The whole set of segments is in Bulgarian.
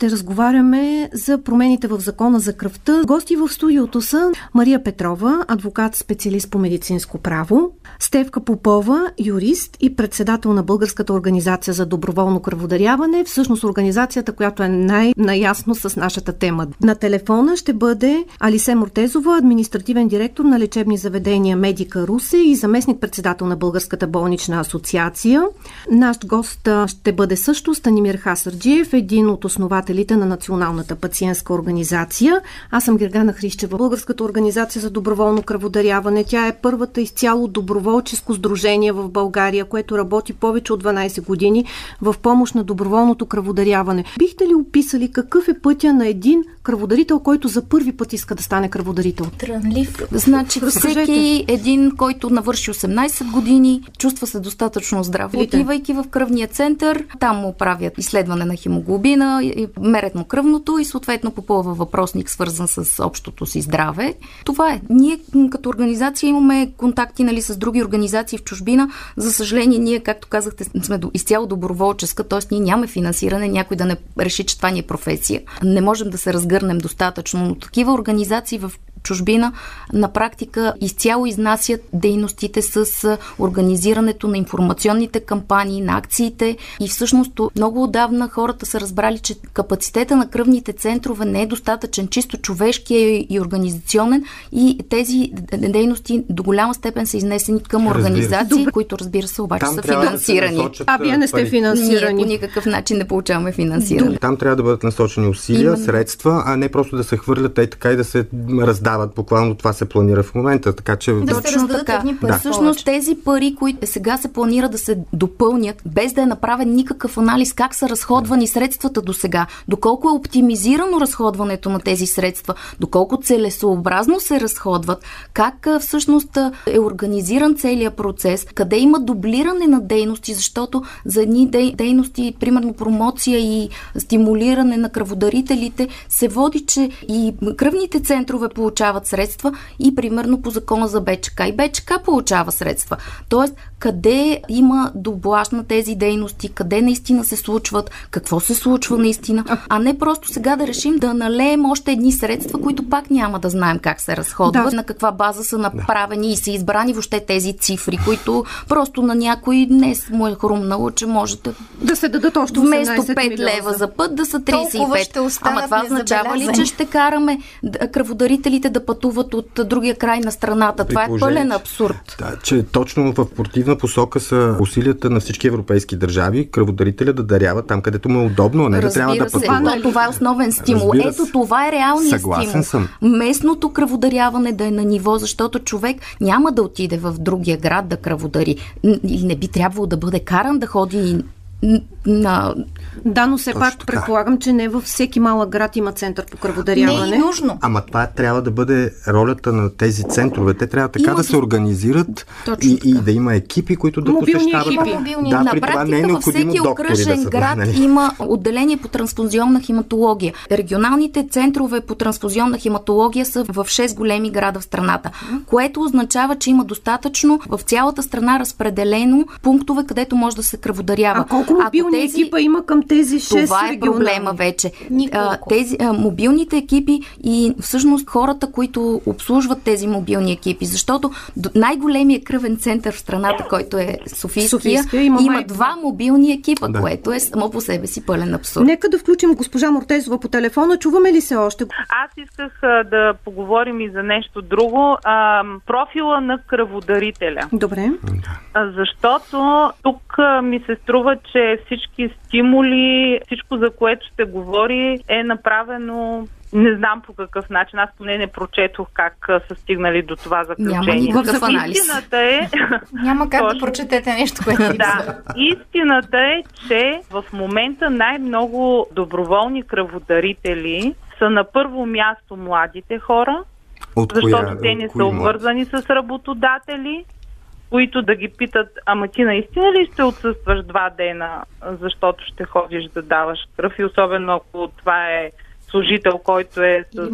ще разговаряме за промените в закона за кръвта. Гости в студиото са Мария Петрова, адвокат специалист по медицинско право, Стевка Попова, юрист и председател на Българската организация за доброволно кръводаряване, всъщност организацията, която е най-наясно с нашата тема. На телефона ще бъде Алисе Мортезова, административен директор на лечебни заведения Медика Русе и заместник-председател на Българската болнична асоциация. Наш гост ще бъде също Станимир Хасърджиев, един от основателите представителите на Националната пациентска организация. Аз съм Гергана Хрищева. Българската организация за доброволно кръводаряване. Тя е първата изцяло доброволческо сдружение в България, което работи повече от 12 години в помощ на доброволното кръводаряване. Бихте ли описали какъв е пътя на един кръводарител, който за първи път иска да стане кръводарител? Трънлив. Значи всеки един, който навърши 18 години, чувства се достатъчно здрав. Отивайки в кръвния център, там му правят изследване на хемоглобина, мерят му кръвното и съответно попълва въпросник, свързан с общото си здраве. Това е. Ние като организация имаме контакти нали, с други организации в чужбина. За съжаление, ние, както казахте, сме изцяло доброволческа, т.е. ние нямаме финансиране, някой да не реши, че това ни е професия. Не можем да се разгърнем достатъчно, но такива организации в чужбина на практика изцяло изнасят дейностите с организирането на информационните кампании, на акциите и всъщност много отдавна хората са разбрали, че капацитета на кръвните центрове не е достатъчен, чисто човешки е и организационен и тези дейности до голяма степен са изнесени към организации, Добре. които разбира се обаче Там са финансирани. Да а вие не сте финансирани. Ние по никакъв начин не получаваме финансиране. Там трябва да бъдат насочени усилия, Именно. средства, а не просто да се хвърлят и така и да се раздават дават. Буквално това се планира в момента. Така че... Да Точно така. Да. Всъщност тези пари, които сега се планира да се допълнят, без да е направен никакъв анализ как са разходвани средствата до сега, доколко е оптимизирано разходването на тези средства, доколко целесообразно се разходват, как всъщност е организиран целият процес, къде има дублиране на дейности, защото за едни дейности, примерно промоция и стимулиране на кръводарителите, се води, че и кръвните центрове получават получават средства и примерно по закона за БЧК. И БЧК получава средства. Тоест, къде има доблаш на тези дейности, къде наистина се случват, какво се случва наистина, а не просто сега да решим да налеем още едни средства, които пак няма да знаем как се разходват, да. на каква база са направени да. и са избрани въобще тези цифри, които просто на някой днес му е хрумнало, че можете да се дадат още вместо 5 лева за път да са 35. Ама това означава ли, че ще караме кръводарителите да пътуват от другия край на страната. Това е пълен абсурд. Да, че точно в противна посока са усилията на всички европейски държави кръводарителя да дарява там, където му е удобно, а не Разбира да трябва да пътува. Се, това е основен стимул. Разбира Ето това е реалният стимул. Съм. Местното кръводаряване да е на ниво, защото човек няма да отиде в другия град да кръводари. Не би трябвало да бъде каран да ходи на... Да, но все Точно пак така. предполагам, че не във всеки малък град има център по кръводаряване. Не е нужно. Ама това трябва да бъде ролята на тези центрове. Те трябва така има да се организират и, и да има екипи, които да мобилни посещават. Екипи. Мобилни. Да, на при това не е във всеки окръжен да град нали? има отделение по трансфузионна хематология. Регионалните центрове по трансфузионна хематология са в 6 големи града в страната, което означава, че има достатъчно в цялата страна разпределено пунктове, където може да се кръводарява. А колко мобилни мобилни тези... екипа има към тези 6 Това е проблема вече. А, тези а, мобилните екипи и всъщност хората, които обслужват тези мобилни екипи, защото най-големият кръвен център в страната, който е Софийския, Софийския има, има май... два мобилни екипа, да. което е само по себе си пълен абсурд. Нека да включим госпожа Мортезова по телефона. Чуваме ли се още? Аз исках а, да поговорим и за нещо друго. А, профила на кръводарителя. Добре. А, защото тук а, ми се струва, че всички стимули, всичко за което ще говори е направено не знам по какъв начин. Аз поне не прочетох как са стигнали до това заключение. Няма никакъв анализ. Истината е... Няма как да прочетете нещо, което е Да. Истината е, че в момента най-много доброволни кръводарители са на първо място младите хора, От защото коя, те не са обвързани с работодатели които да ги питат, ама ти наистина ли ще отсъстваш два дена, защото ще ходиш да даваш кръв и особено ако това е служител, който е с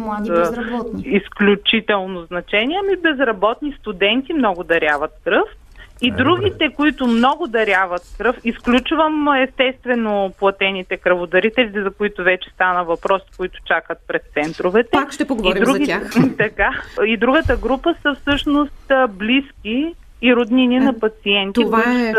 изключително значение, ами безработни студенти много даряват кръв. И другите, които много даряват кръв, изключвам естествено платените кръводарители, за които вече стана въпрос, които чакат пред центровете. Пак ще поговорим и други, за тях. Така. И другата група са всъщност близки и роднини на пациенти. Това е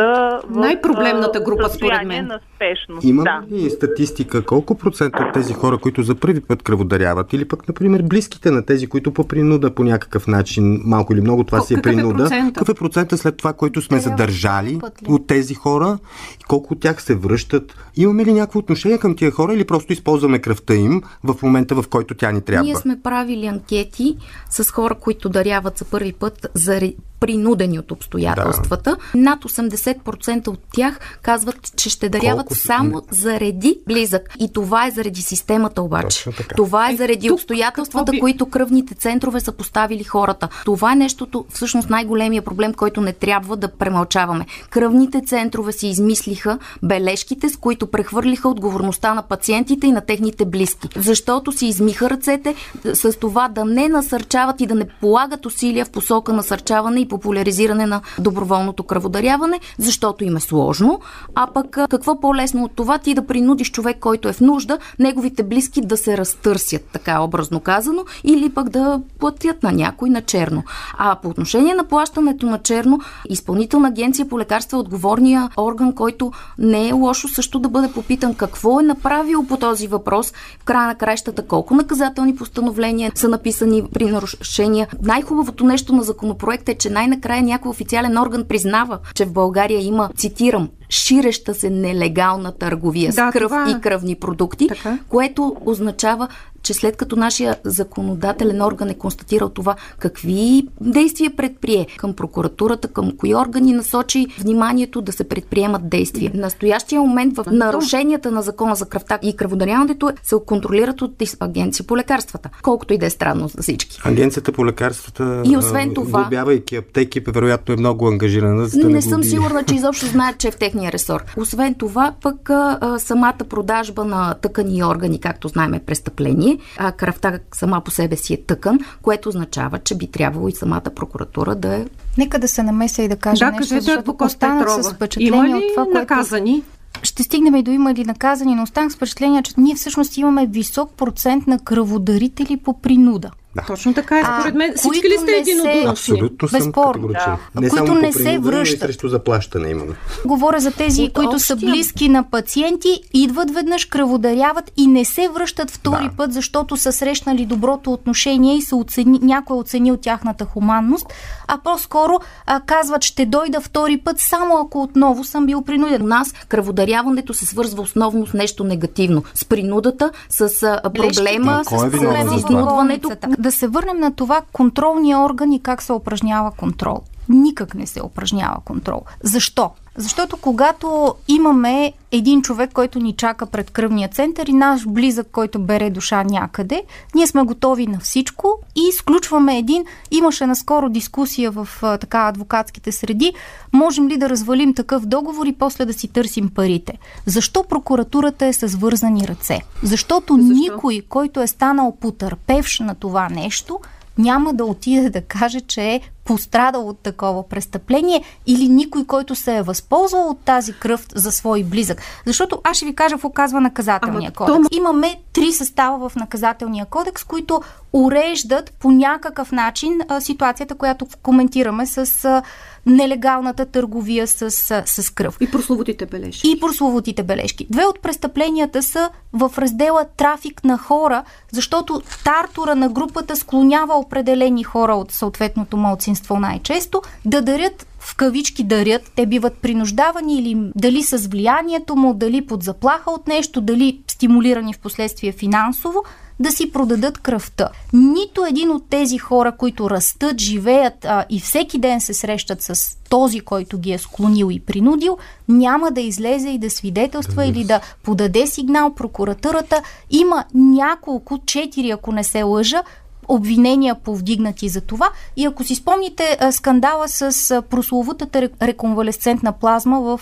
най-проблемната група, според мен. На спешност. Има да. ли статистика колко процента от тези хора, които за първи път кръводаряват, или пък, например, близките на тези, които по принуда по някакъв начин, малко или много това си е принуда, е какъв е процента след това, който сме задържали от тези хора и колко от тях се връщат? Имаме ли някакво отношение към тия хора или просто използваме кръвта им в момента, в който тя ни трябва? Ние сме правили анкети с хора, които даряват за първи път за принудени от обстоятелствата. Да. Над 80% от тях казват, че ще даряват Колко само заради близък. И това е заради системата обаче. Това е заради е, обстоятелствата, би... които кръвните центрове са поставили хората. Това е нещото, всъщност най-големия проблем, който не трябва да премълчаваме. Кръвните центрове си измислиха бележките, с които прехвърлиха отговорността на пациентите и на техните близки. Защото си измиха ръцете с това да не насърчават и да не полагат усилия в посока насърчаване и популяризиране на доброволното кръводаряване, защото им е сложно. А пък какво по-лесно от това ти да принудиш човек, който е в нужда, неговите близки да се разтърсят, така образно казано, или пък да платят на някой на черно. А по отношение на плащането на черно, изпълнителна агенция по лекарства е отговорния орган, който не е лошо също да бъде попитан какво е направил по този въпрос в края на краищата, колко наказателни постановления са написани при нарушения. Най-хубавото нещо на законопроекта е, че най-накрая някой официален орган признава, че в България има, цитирам, ширеща се нелегална търговия да, с кръв това... и кръвни продукти, така. което означава, че след като нашия законодателен орган е констатирал това, какви действия предприе към прокуратурата, към кои органи насочи вниманието да се предприемат действия. В настоящия момент в нарушенията на закона за кръвта и кръводаряването се контролират от агенция по лекарствата, колкото и да е странно за всички. Агенцията по лекарствата, и освен това, глобявайки аптеки, вероятно е много ангажирана. За да не, не съм сигурна, че изобщо знаят, че е в техния ресор. Освен това, пък а, самата продажба на тъкани и органи, както знаем, е престъпление а кръвта сама по себе си е тъкан, което означава, че би трябвало и самата прокуратура да е. Нека да се намеся и да кажа да, нещо, кажете, защото остана с впечатление Има ли от това, което... наказани? ще стигнем и до има ли наказани, но останах с впечатление, че ние всъщност имаме висок процент на кръводарители по принуда. Да. Точно така е. Според мен всички ли сте единодушни? Абсолютно съм Безспорно. Да. Не които не се връщат. срещу заплащане имаме. Говоря за тези, От които общия... са близки на пациенти, идват веднъж, кръводаряват и не се връщат втори да. път, защото са срещнали доброто отношение и са оцени, някой е оценил тяхната хуманност, а по-скоро а, казват, ще дойда втори път, само ако отново съм бил принуден. У нас кръводаряването се свързва основно с нещо негативно. С принудата, с а, проблема, с, е с изнудването да се върнем на това контролния орган и как се упражнява контрол. Никак не се упражнява контрол. Защо? Защото когато имаме един човек, който ни чака пред кръвния център и наш близък, който бере душа някъде, ние сме готови на всичко и изключваме един. Имаше наскоро дискусия в така адвокатските среди. Можем ли да развалим такъв договор и после да си търсим парите? Защо прокуратурата е с вързани ръце? Защото Защо? никой, който е станал потърпевш на това нещо, няма да отиде да каже, че е пострадал от такова престъпление или никой, който се е възползвал от тази кръв за свой близък. Защото аз ще ви кажа в оказва наказателния Ама, кодекс. То... Имаме три състава в наказателния кодекс, които уреждат по някакъв начин а, ситуацията, която коментираме с а, нелегалната търговия с, с кръв. И прословутите бележки. И прословутите бележки. Две от престъпленията са в раздела трафик на хора, защото тартура на групата склонява определени хора от съответното малцинство най-често да дарят в кавички дарят, те биват принуждавани или дали с влиянието му, дали под заплаха от нещо, дали стимулирани в последствие финансово, да си продадат кръвта. Нито един от тези хора, които растат, живеят а, и всеки ден се срещат с този, който ги е склонил и принудил, няма да излезе и да свидетелства или да подаде сигнал прокуратурата. Има няколко, четири, ако не се лъжа, обвинения повдигнати за това. И ако си спомните скандала с прословутата реконвалесцентна плазма в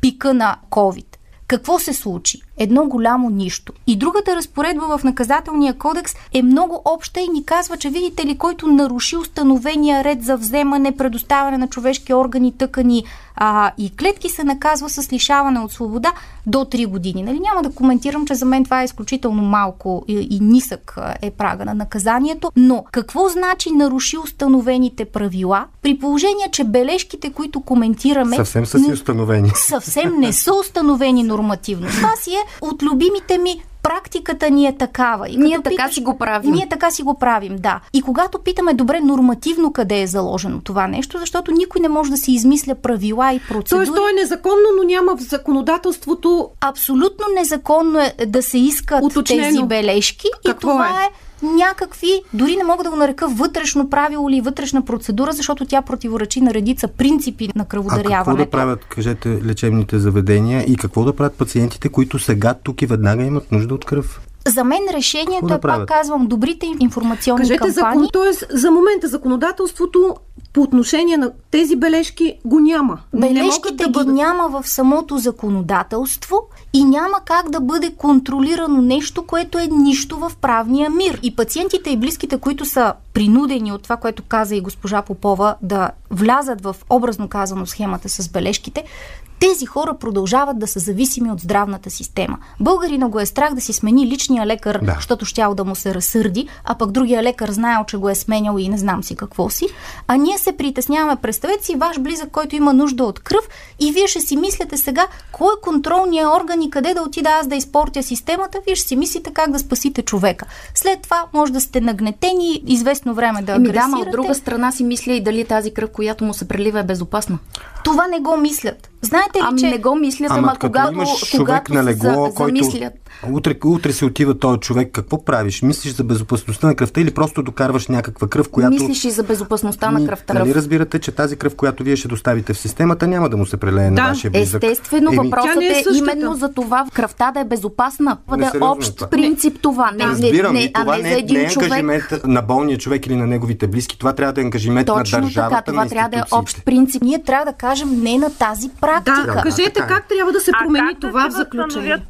пика на COVID. Какво се случи? Едно голямо нищо. И другата разпоредба в наказателния кодекс е много обща и ни казва, че видите ли, който наруши установения ред за вземане, предоставяне на човешки органи, тъкани а, и клетки, се наказва с лишаване от свобода до 3 години. Нали, няма да коментирам, че за мен това е изключително малко и, и нисък е прага на наказанието, но какво значи наруши установените правила, при положение, че бележките, които коментираме... Съвсем са си установени. Съвсем не са установени нормативно. Това си е от любимите ми практиката ни е такава. И ние така питаш, си го правим. Ние така си го правим, да. И когато питаме добре нормативно къде е заложено това нещо, защото никой не може да си измисля правила и процедури. Тоест, то е незаконно, но няма в законодателството. Абсолютно незаконно е да се искат Уточнено. тези бележки. Какво и това е? е някакви, дори не мога да го нарека вътрешно правило или вътрешна процедура, защото тя противоречи на редица принципи на кръводаряването. А какво да правят, кажете, лечебните заведения и какво да правят пациентите, които сега тук и веднага имат нужда от кръв? За мен решението е, пак казвам, добрите информационни Кажете, кампании. Закон, тоест, за момента законодателството по отношение на тези бележки го няма. Бележките да бъдат... ги няма в самото законодателство и няма как да бъде контролирано нещо, което е нищо в правния мир. И пациентите и близките, които са принудени от това, което каза и госпожа Попова, да влязат в образно казано схемата с бележките, тези хора продължават да са зависими от здравната система. Българина го е страх да си смени личния лекар, да. защото щял да му се разсърди, а пък другия лекар знаел, че го е сменял и не знам си какво си. А ние се притесняваме. Представете си ваш близък, който има нужда от кръв и вие ще си мислите сега кой е контролният орган и къде да отида аз да изпортя системата, вие ще си мислите как да спасите човека. След това може да сте нагнетени известно време да агресирате. Ами да, от друга страна си мисля и дали тази кръв, която му се прелива е безопасна. Това не го мислят. Знаете ли, ами че... не го мислят, ама, ама когато, имаш когато на легло, за, който замислят... Утре, утре се отива този човек, какво правиш? Мислиш за безопасността на кръвта или просто докарваш някаква кръв, която... Мислиш и за безопасността на кръвта. Нали разбирате, че тази кръв, която вие ще доставите в системата, няма да му се прелее да, на вашия близък? Естествено, Еми... въпросът е, е именно за това кръвта да е безопасна. Да е общ това. принцип това. Не, Разбирам, не, не, това не, не, за един не е ангажимент човек. на болния човек или на неговите близки. Това трябва да е ангажимент Точно на държавата, така, това трябва да е общ принцип. Ние трябва да кажем не на тази практика. Да, кажете как трябва да се промени а това в заключение. А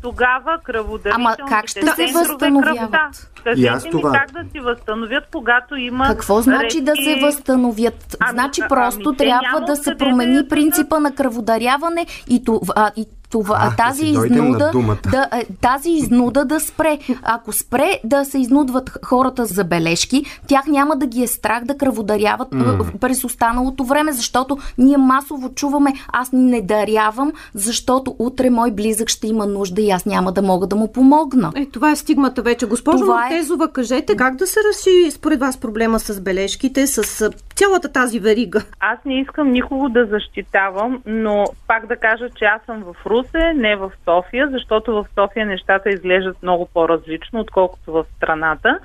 Ама как ще се възстановяват? Кажете и аз ми това... как да си възстановят, когато има Какво значи да се възстановят? Ами, значи просто ами, трябва да се промени да... принципа на кръводаряване и, това, и това, а, тази, да изнуда, да, е, тази изнуда да спре. Ако спре да се изнудват хората за бележки, тях няма да ги е страх да кръводаряват mm. през останалото време, защото ние масово чуваме аз не дарявам, защото утре мой близък ще има нужда и аз няма да мога да му помогна. Е, това е стигмата вече. Госпожо това Мартезова, е... кажете как да се реши според вас проблема с бележките, с цялата тази верига? Аз не искам никого да защитавам, но пак да кажа, че аз съм в Рус Русе, не в София, защото в София нещата изглеждат много по-различно, отколкото в страната.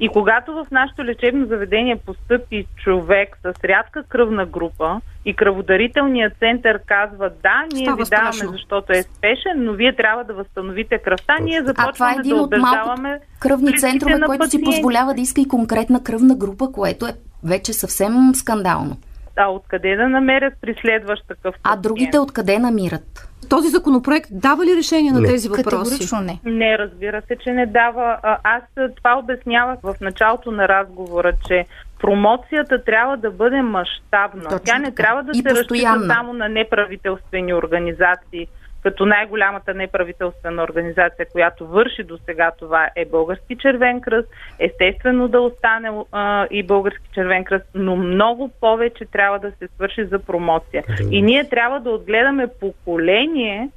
И когато в нашето лечебно заведение постъпи човек с рядка кръвна група и кръводарителният център казва да, ние Става ви даваме, страшно. защото е спешен, но вие трябва да възстановите кръвта, ние започваме а това е един да удържаваме кръвни центрове, който си позволява да иска и конкретна кръвна група, което е вече съвсем скандално. А откъде да намерят при следващ такъв пациент? А другите откъде намират? Този законопроект дава ли решение на не. тези въпроси? Категорично не. Не, разбира се, че не дава. Аз това обяснявах в началото на разговора, че промоцията трябва да бъде мащабна. Тя не трябва да и се разчита само на неправителствени организации като най-голямата неправителствена организация, която върши до сега това е Български червен кръст. Естествено да остане а, и Български червен кръст, но много повече трябва да се свърши за промоция. И ние трябва да отгледаме поколение,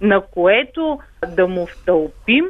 на което да му втълпим,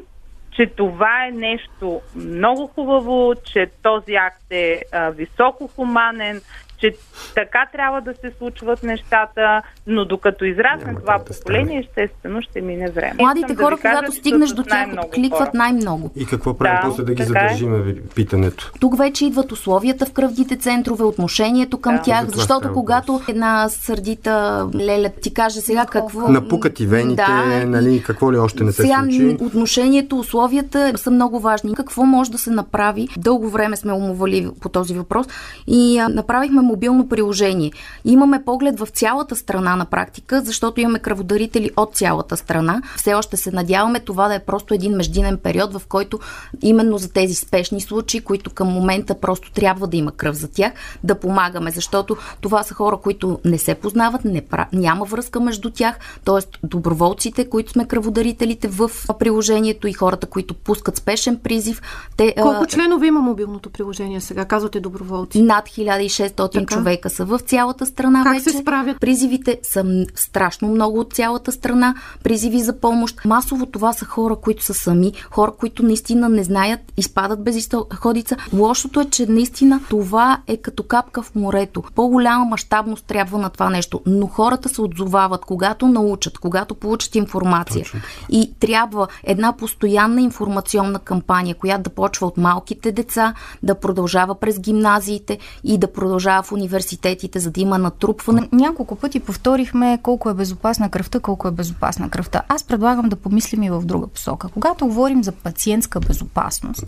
че това е нещо много хубаво, че този акт е а, високо хуманен, че така трябва да се случват нещата, но докато израсне Няма това поколение, естествено ще мине време. Младите хора, да когато кажа, стигнеш до тях, кликват най-много. И какво правим да, после да ги е. задържим, е. питането? Тук вече идват условията в кръвните центрове, отношението към да. тях, защото когато една сърдита леля ти каже сега какво... Напукат и вените, да, нали, какво ли още не се сега, случи? отношението, условията са много важни. Какво може да се направи? Дълго време сме умовали по този въпрос и а, направихме мобилно приложение. Имаме поглед в цялата страна на практика, защото имаме кръводарители от цялата страна. Все още се надяваме това да е просто един междинен период, в който именно за тези спешни случаи, които към момента просто трябва да има кръв за тях, да помагаме, защото това са хора, които не се познават, не, няма връзка между тях, т.е. доброволците, които сме кръводарителите в приложението и хората, които пускат спешен призив. Те, Колко членове има мобилното приложение сега? Казвате доброволци. Над 1600 така. човека са в цялата страна как вече. се справят? Призивите са страшно много от цялата страна. Призиви за помощ. Масово това са хора, които са сами, хора, които наистина не знаят, изпадат без изходица. Лошото е, че наистина това е като капка в морето. По-голяма мащабност трябва на това нещо. Но хората се отзовават, когато научат, когато получат информация. Точно. И трябва една постоянна информационна кампания, която да почва от малките деца, да продължава през гимназиите и да продължава в университетите, за да има натрупване. Няколко пъти повторихме колко е безопасна кръвта, колко е безопасна кръвта. Аз предлагам да помислим и в друга посока. Когато говорим за пациентска безопасност,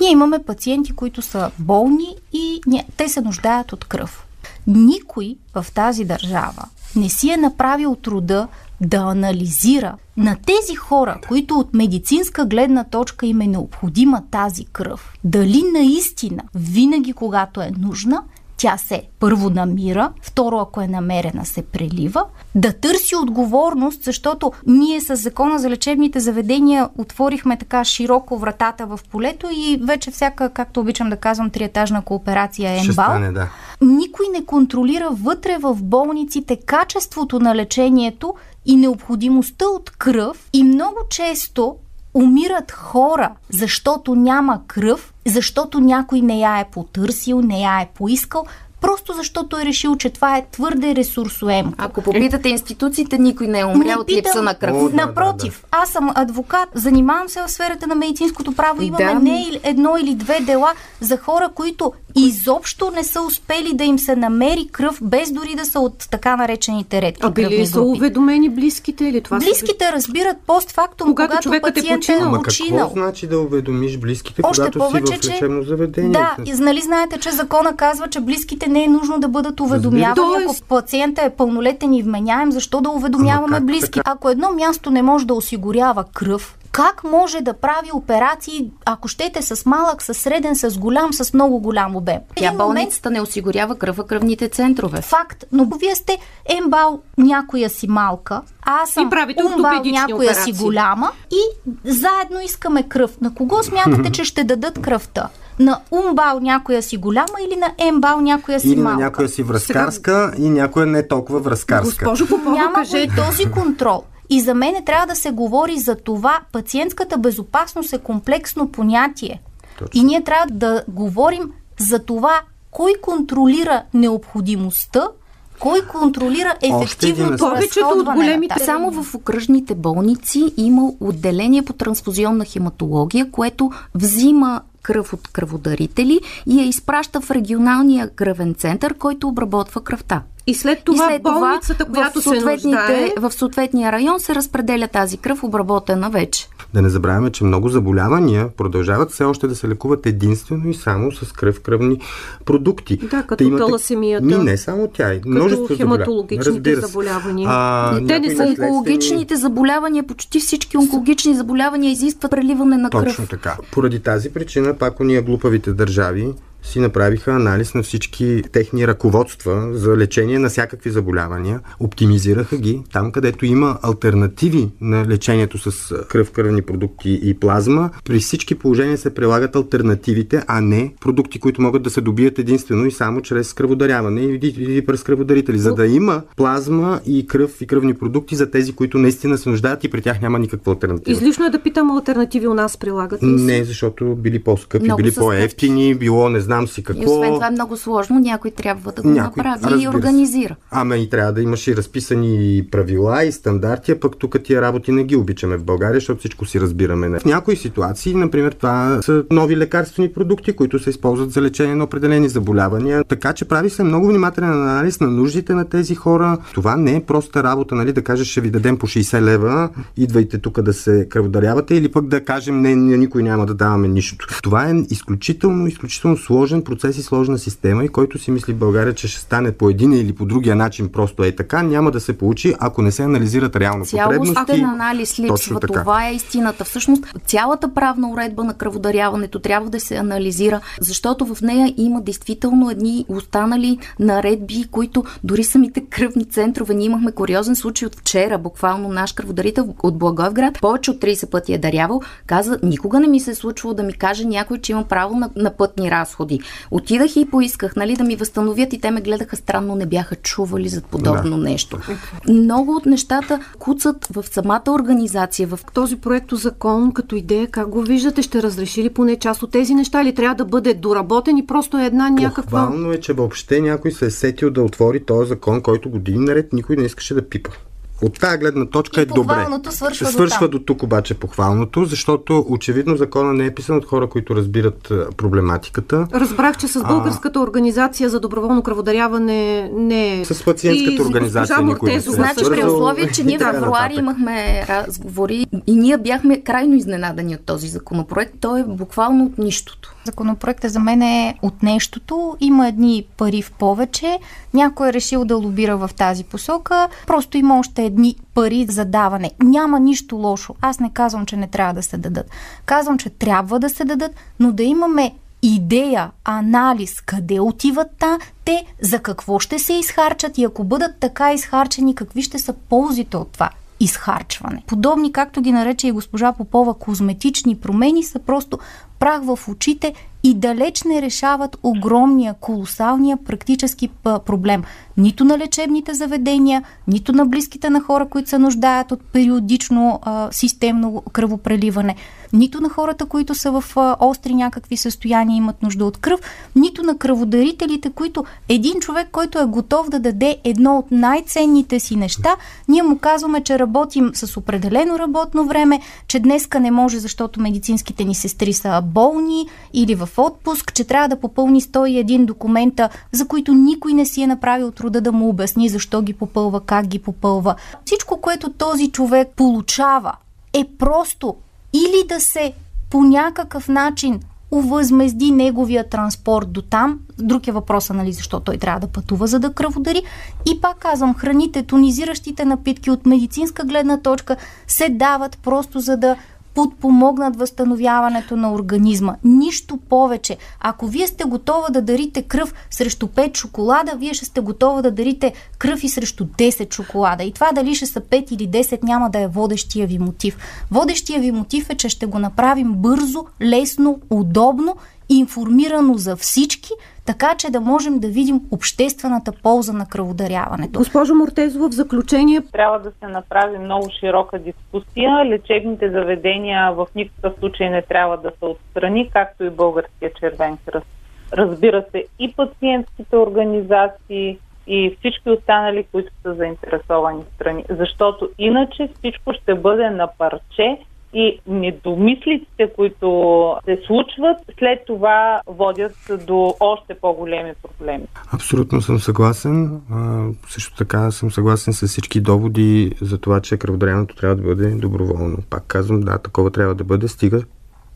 ние имаме пациенти, които са болни и те се нуждаят от кръв. Никой в тази държава не си е направил труда да анализира на тези хора, които от медицинска гледна точка им е необходима тази кръв, дали наистина винаги, когато е нужна, тя се първо намира, второ, ако е намерена, се прелива, да търси отговорност, защото ние с закона за лечебните заведения отворихме така широко вратата в полето и вече всяка, както обичам да казвам, триетажна кооперация е МБАЛ. да. Никой не контролира вътре в болниците качеството на лечението и необходимостта от кръв и много често умират хора, защото няма кръв, защото някой не я е потърсил, не я е поискал, просто защото е решил, че това е твърде ресурсоемко. Ако попитате институциите, никой не е умрял от липса на кръв. О, да, Напротив, да, да. аз съм адвокат, занимавам се в сферата на медицинското право, имаме да. не едно или две дела за хора, които изобщо не са успели да им се намери кръв, без дори да са от така наречените редки А били са уведомени близките или това Близките са... разбират постфактум, когато, когато човекът е починал. Ама какво значи да уведомиш близките, Още когато повече, си в лечебно заведение? Да, и нали знаете, че закона казва, че близките не е нужно да бъдат уведомявани. Тоест... Ако пациента е пълнолетен и вменяем, защо да уведомяваме близки? Така? Ако едно място не може да осигурява кръв, как може да прави операции, ако щете с малък, с среден, с голям, с много голям обем. Тя болницата момент... не осигурява кръва кръвните центрове. Факт, но вие сте ембал някоя си малка, а аз съм умбал някоя операции. си голяма и заедно искаме кръв. На кого смятате, че ще дадат кръвта? на умбал някоя си голяма или на ембал някоя си или малка. Или на някоя си връзкарска Сега... и някоя не толкова връзкарска. Госпожо Попова, Няма кажете. този контрол. И за мен трябва да се говори за това, пациентската безопасност е комплексно понятие. Точно. И ние трябва да говорим за това, кой контролира необходимостта кой контролира ефективното Повечето от големите... Само в окръжните болници има отделение по трансфузионна хематология, което взима кръв от кръводарители и я изпраща в регионалния кръвен център, който обработва кръвта. И след това, и след това болницата, която се нуждае... В съответния район се разпределя тази кръв, обработена вече. Да не забравяме, че много заболявания продължават все още да се лекуват единствено и само с кръв кръвни продукти. Да, като имате... таласемията. Ми, не само тя. Като хематологичните заболявания. А, Те не са онкологичните заболявания. Почти всички онкологични заболявания изискват преливане на кръв. Точно така. Поради тази причина, пак ние глупавите държави си направиха анализ на всички техни ръководства за лечение на всякакви заболявания, оптимизираха ги там, където има альтернативи на лечението с кръв, кръвни продукти и плазма. При всички положения се прилагат альтернативите, а не продукти, които могат да се добият единствено и само чрез кръводаряване или, през кръводарители, за да има плазма и кръв и кръвни продукти за тези, които наистина се нуждаят и при тях няма никаква альтернатива. Излишно е да питам альтернативи у нас прилагат ли Не, защото били по-скъпи, Много били по-ефтини, било не знам си какво. И освен това е много сложно, някой трябва да го някой, направи и организира. Ама и трябва да имаш и разписани правила и стандарти, а пък тук тия работи не ги обичаме в България, защото всичко си разбираме. В някои ситуации, например, това са нови лекарствени продукти, които се използват за лечение на определени заболявания. Така че прави се много внимателен анализ на нуждите на тези хора. Това не е проста работа, нали, да кажеш, ще ви дадем по 60 лева, идвайте тук да се кръводарявате, или пък да кажем, не, никой няма да даваме нищо. Това е изключително, изключително сложен процес и сложна система и който си мисли в България, че ще стане по един или по другия начин просто е така, няма да се получи, ако не се анализират реално потребности. Цялостен анализ липсва. Това е истината. Всъщност, цялата правна уредба на кръводаряването трябва да се анализира, защото в нея има действително едни останали наредби, които дори самите кръвни центрове. Ние имахме куриозен случай от вчера, буквално наш кръводарител от Благоевград, повече от 30 пъти е дарявал, каза, никога не ми се е случвало да ми каже някой, че имам право на, на пътни разходи. Отидах и поисках, нали, да ми възстановят и те ме гледаха странно, не бяха чували за подобно да. нещо. Много от нещата куцат в самата организация. В този проект закон като идея, как го виждате, ще разреши ли поне част от тези неща или трябва да бъде доработен и просто е една някаква... Похвално е, че въобще някой се е сетил да отвори този закон, който години наред никой не искаше да пипа. От тази гледна точка и е добре. Свършва, свършва до, до тук обаче похвалното, защото очевидно закона не е писан от хора, които разбират проблематиката. Разбрах, че с българската а... организация за доброволно кръводаряване не е. С пациентската и организация никой не се Значи при условие, че ние в февруари имахме разговори и ние бяхме крайно изненадани от този законопроект. Той е буквално от нищото. Законопроектът за мен е от нещото. Има едни пари в повече. Някой е решил да лобира в тази посока. Просто има още едни пари за даване. Няма нищо лошо. Аз не казвам, че не трябва да се дадат. Казвам, че трябва да се дадат, но да имаме идея, анализ, къде отиват та, те, за какво ще се изхарчат и ако бъдат така изхарчени, какви ще са ползите от това изхарчване. Подобни, както ги нарече и госпожа Попова, козметични промени са просто прах в очите и далеч не решават огромния, колосалния практически проблем. Нито на лечебните заведения, нито на близките на хора, които се нуждаят от периодично а, системно кръвопреливане, нито на хората, които са в а, остри някакви състояния, имат нужда от кръв, нито на кръводарителите, които един човек, който е готов да даде едно от най-ценните си неща, ние му казваме, че работим с определено работно време, че днеска не може, защото медицинските ни сестри са болни или в отпуск, че трябва да попълни 101 документа, за които никой не си е направил труда да му обясни защо ги попълва, как ги попълва. Всичко, което този човек получава, е просто или да се по някакъв начин увъзмезди неговия транспорт до там. Друг е въпроса, нали, защо той трябва да пътува, за да кръводари. И пак казвам, храните, тонизиращите напитки от медицинска гледна точка се дават просто за да подпомогнат възстановяването на организма. Нищо повече. Ако вие сте готова да дарите кръв срещу 5 шоколада, вие ще сте готова да дарите кръв и срещу 10 шоколада. И това дали ще са 5 или 10 няма да е водещия ви мотив. Водещия ви мотив е, че ще го направим бързо, лесно, удобно информирано за всички, така че да можем да видим обществената полза на кръводаряването. Госпожо Мортезова, в заключение... Трябва да се направи много широка дискусия. Лечебните заведения в никакъв случай не трябва да са отстрани, както и Българския червен кръст. Разбира се, и пациентските организации, и всички останали, които са заинтересовани страни. Защото иначе всичко ще бъде на парче и недомислиците, които се случват, след това водят до още по-големи проблеми. Абсолютно съм съгласен. А, също така съм съгласен с всички доводи за това, че кръводаряването трябва да бъде доброволно. Пак казвам, да, такова трябва да бъде, стига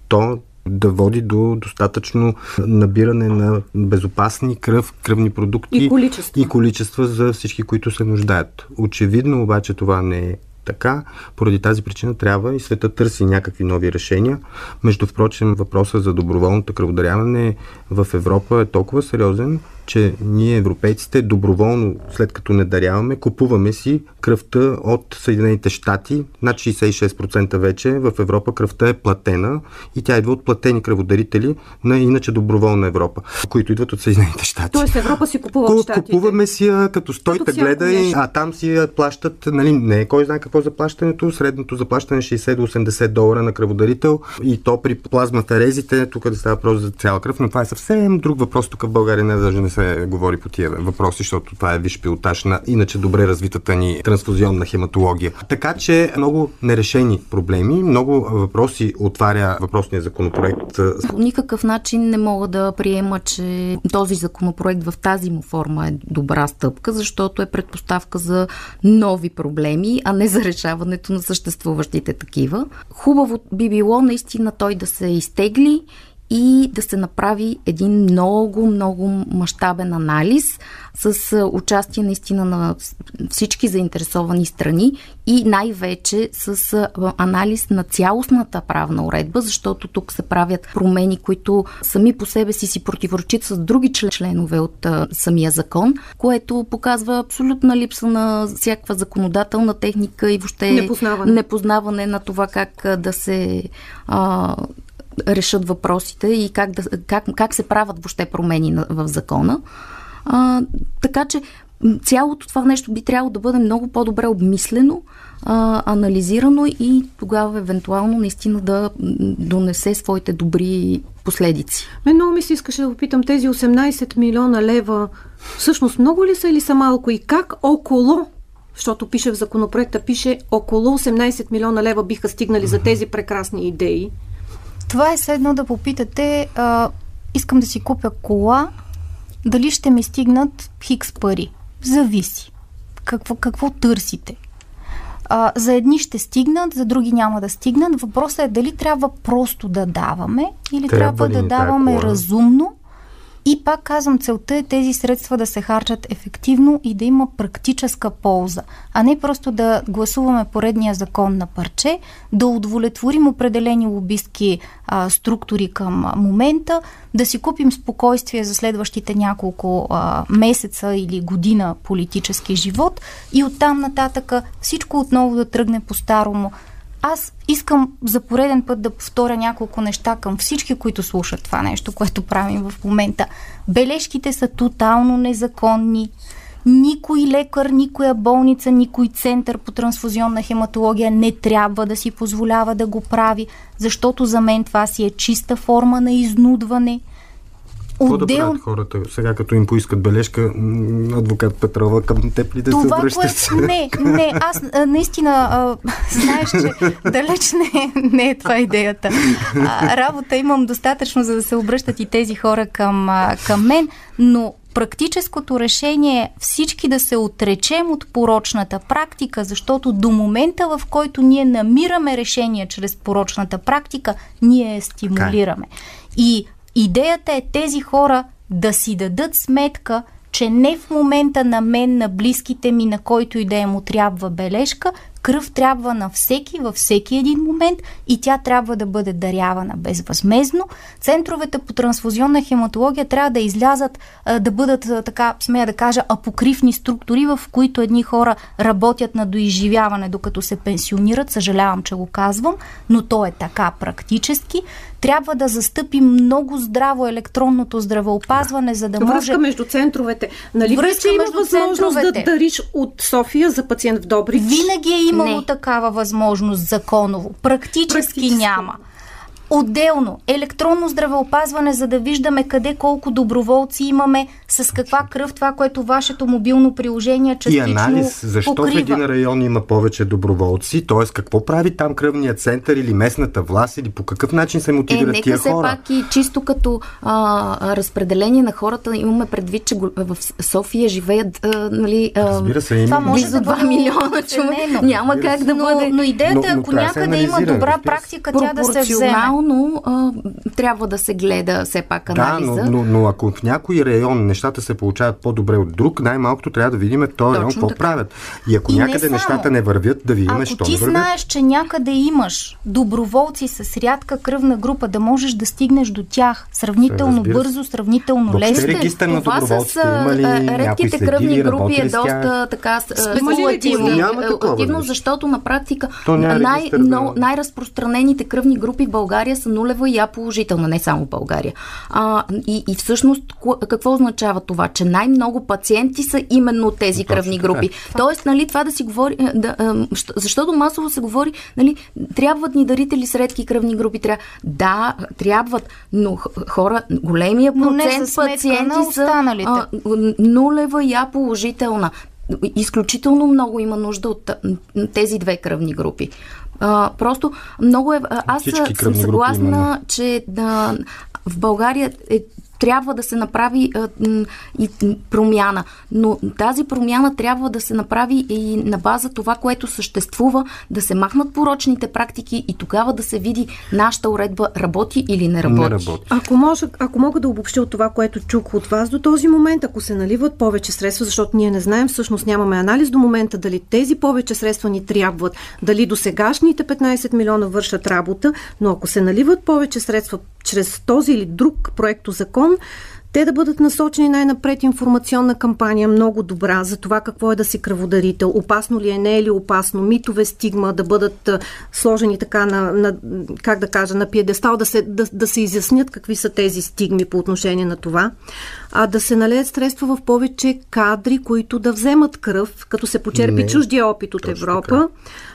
то да води до достатъчно набиране на безопасни кръв, кръвни продукти и количества. и количества за всички, които се нуждаят. Очевидно обаче това не е така. Поради тази причина трябва и света търси някакви нови решения. Между впрочем, въпросът за доброволното кръводаряване в Европа е толкова сериозен, че ние, европейците, доброволно, след като не даряваме, купуваме си кръвта от Съединените щати. Над 66% вече в Европа кръвта е платена и тя идва от платени кръводарители на иначе доброволна Европа, които идват от Съединените щати. Тоест Европа си купува от щатите. Купуваме си я като стойта гледа и, а там си я плащат, нали, не е кой знае какво заплащането, средното заплащане 60 е до 80 долара на кръводарител и то при плазмаферезите, тук да става въпрос за цяла кръв, но това е съвсем друг въпрос. Тук в България не, даже не се говори по тия въпроси, защото това е виш пилотаж на иначе добре развитата ни трансфузионна хематология. Така че много нерешени проблеми, много въпроси отваря въпросния законопроект. По никакъв начин не мога да приема, че този законопроект в тази му форма е добра стъпка, защото е предпоставка за нови проблеми, а не за решаването на съществуващите такива. Хубаво би било наистина той да се изтегли и да се направи един много, много мащабен анализ с участие наистина на всички заинтересовани страни и най-вече с анализ на цялостната правна уредба, защото тук се правят промени, които сами по себе си си противоречат с други членове от самия закон, което показва абсолютна липса на всякаква законодателна техника и въобще непознаване, непознаване на това как да се а, решат въпросите и как, да, как, как се правят въобще промени в закона. А, така че цялото това нещо би трябвало да бъде много по-добре обмислено, а, анализирано и тогава евентуално наистина да донесе своите добри последици. Мен много ми се искаше да попитам тези 18 милиона лева всъщност много ли са или са малко и как около защото пише в законопроекта, пише около 18 милиона лева биха стигнали за тези прекрасни идеи. Това е следно да попитате, а, искам да си купя кола, дали ще ми стигнат хикс пари. Зависи. Какво, какво търсите? А, за едни ще стигнат, за други няма да стигнат. Въпросът е дали трябва просто да даваме или трябва, трябва да даваме разумно и пак казвам, целта е тези средства да се харчат ефективно и да има практическа полза, а не просто да гласуваме поредния закон на парче, да удовлетворим определени лобистки а, структури към момента, да си купим спокойствие за следващите няколко а, месеца или година политически живот и оттам нататъка всичко отново да тръгне по-старому аз искам за пореден път да повторя няколко неща към всички, които слушат това нещо, което правим в момента. Бележките са тотално незаконни. Никой лекар, никоя болница, никой център по трансфузионна хематология не трябва да си позволява да го прави, защото за мен това си е чиста форма на изнудване – какво Отдел... да правят хората сега, като им поискат бележка, адвокат Петрова, към теб ли да Това, се обръщат? Кое... Не, не, аз наистина а, знаеш, че далеч не, не е това идеята. А, работа имам достатъчно, за да се обръщат и тези хора към, а, към мен, но практическото решение е всички да се отречем от порочната практика, защото до момента, в който ние намираме решение чрез порочната практика, ние я стимулираме. И Идеята е тези хора да си дадат сметка, че не в момента на мен, на близките ми, на който и да е му трябва бележка, кръв трябва на всеки във всеки един момент и тя трябва да бъде дарявана безвъзмезно. Центровете по трансфузионна хематология трябва да излязат, да бъдат, така смея да кажа, апокривни структури, в които едни хора работят на доизживяване, докато се пенсионират. Съжалявам, че го казвам, но то е така практически трябва да застъпи много здраво електронното здравеопазване, за да Връзка може... Връзка между центровете. Нали Връзка има възможност центровете. да дариш от София за пациент в Добрич? Винаги е имало Не. такава възможност законово. Практически, Практически няма. Отделно, електронно здравеопазване, за да виждаме къде колко доброволци имаме, с каква кръв това, което вашето мобилно приложение частично И анализ, защо покрива. в един район има повече доброволци, т.е. какво прави там кръвният център или местната власт, или по какъв начин се мотивират е, тия хора? Нека пак и чисто като а, разпределение на хората имаме предвид, че в София живеят а, нали, а, Разбира се, има. Това може да 2 милиона човека. Няма как да бъде. Но, но идеята, но, но ако някъде има добра практика, тя да се вземе Реално а, трябва да се гледа все пак анализа. Да, но, но, но ако в някой район нещата се получават по-добре от друг, най-малкото трябва да видим този район какво правят. И ако и някъде не нещата не вървят, да видим, ако що ти вървят. знаеш, че някъде имаш доброволци с рядка кръвна група, да можеш да стигнеш до тях сравнително бързо, сравнително лесно. регистър на доброволците. има ли редките кръвни групи е доста така спекулативно, защото на практика най- най-разпространените кръвни групи в България са нулева и А положителна, не само България. А, и, и всъщност какво означава това? Че най-много пациенти са именно тези Точно кръвни групи. Така. Тоест, нали, това да си говори, е, да, защото масово се говори, нали, трябват ни дарители с редки кръвни групи. Трябва. Да, трябват, но хора, големия процент пациенти са а, нулева и А положителна. Изключително много има нужда от тези две кръвни групи. А, просто много е. Аз съм съгласна, че да, в България е трябва да се направи а, и промяна. Но тази промяна трябва да се направи и на база това, което съществува, да се махнат порочните практики и тогава да се види нашата уредба работи или не работи. Не работи. Ако, може, ако мога да обобщя от това, което чух от вас до този момент, ако се наливат повече средства, защото ние не знаем, всъщност нямаме анализ до момента дали тези повече средства ни трябват, дали до сегашните 15 милиона вършат работа, но ако се наливат повече средства чрез този или друг проекто закон, те да бъдат насочени най-напред информационна кампания, много добра, за това какво е да си кръводарител, опасно ли е, не е ли опасно, митове стигма да бъдат сложени така на, на как да кажа, на пиедестал, да се, да, да се изяснят какви са тези стигми по отношение на това, а да се налеят средства в повече кадри, които да вземат кръв, като се почерпи не, чуждия опит от Европа. Така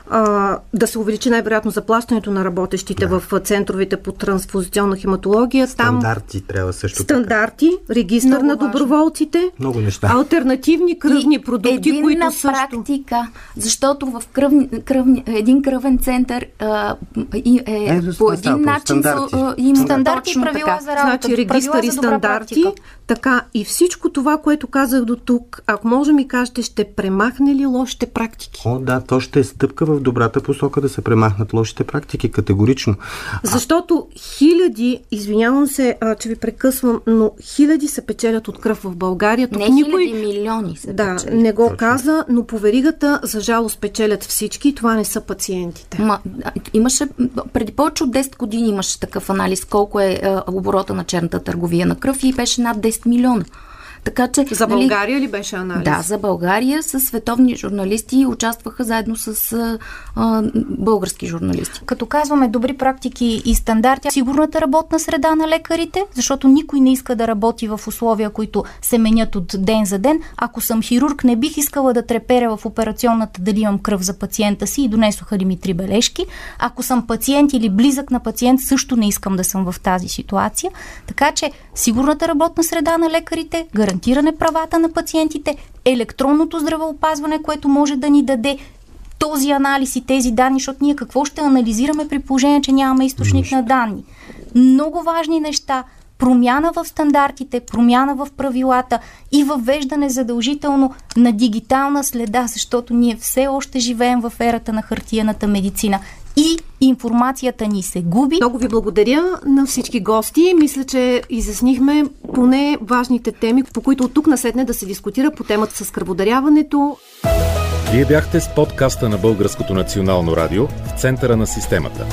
а, да се увеличи най-вероятно заплащането на работещите да. в центровете по трансфузиционна хематология. Стандарти Там, трябва също Стандарти, така. регистър Много на доброволците. Много неща. Альтернативни кръвни и продукти, които на също... практика, защото в кръв, кръв, един кръвен център а, и, е, е, по един начин стандарти. Са, има стандарти и правила така. за работа. Значи регистър и стандарти, така и всичко това, което казах до тук, ако може ми кажете, ще премахне ли лошите практики? О, да, то ще е стъпка в добрата посока да се премахнат лошите практики, категорично. Защото хиляди, извинявам се, а, че ви прекъсвам, но хиляди се печелят от кръв в България. Тук не никой... хиляди, милиони се Да, печелят. не го Точно. каза, но по веригата, за жалост, печелят всички. Това не са пациентите. Ма, имаше, преди повече от 10 години имаше такъв анализ, колко е а, оборота на черната търговия на кръв и беше над 10 милиона. Nylon Така че, за нали, България нали, ли беше анализ? Да, за България с световни журналисти участваха заедно с а, български журналисти. Като казваме добри практики и стандарти, сигурната работна среда на лекарите, защото никой не иска да работи в условия, които се менят от ден за ден. Ако съм хирург, не бих искала да треперя в операционната дали имам кръв за пациента си и донесоха ли ми три бележки. Ако съм пациент или близък на пациент, също не искам да съм в тази ситуация. Така че сигурната работна среда на лекарите, гарантиране правата на пациентите, електронното здравеопазване, което може да ни даде този анализ и тези данни, защото ние какво ще анализираме при положение, че нямаме източник Нищо. на данни. Много важни неща. Промяна в стандартите, промяна в правилата и въвеждане задължително на дигитална следа, защото ние все още живеем в ерата на хартияната медицина и информацията ни се губи. Много ви благодаря на всички гости. Мисля, че изяснихме поне важните теми, по които от тук насетне да се дискутира по темата с кръводаряването. Вие бяхте с подкаста на Българското национално радио в центъра на системата.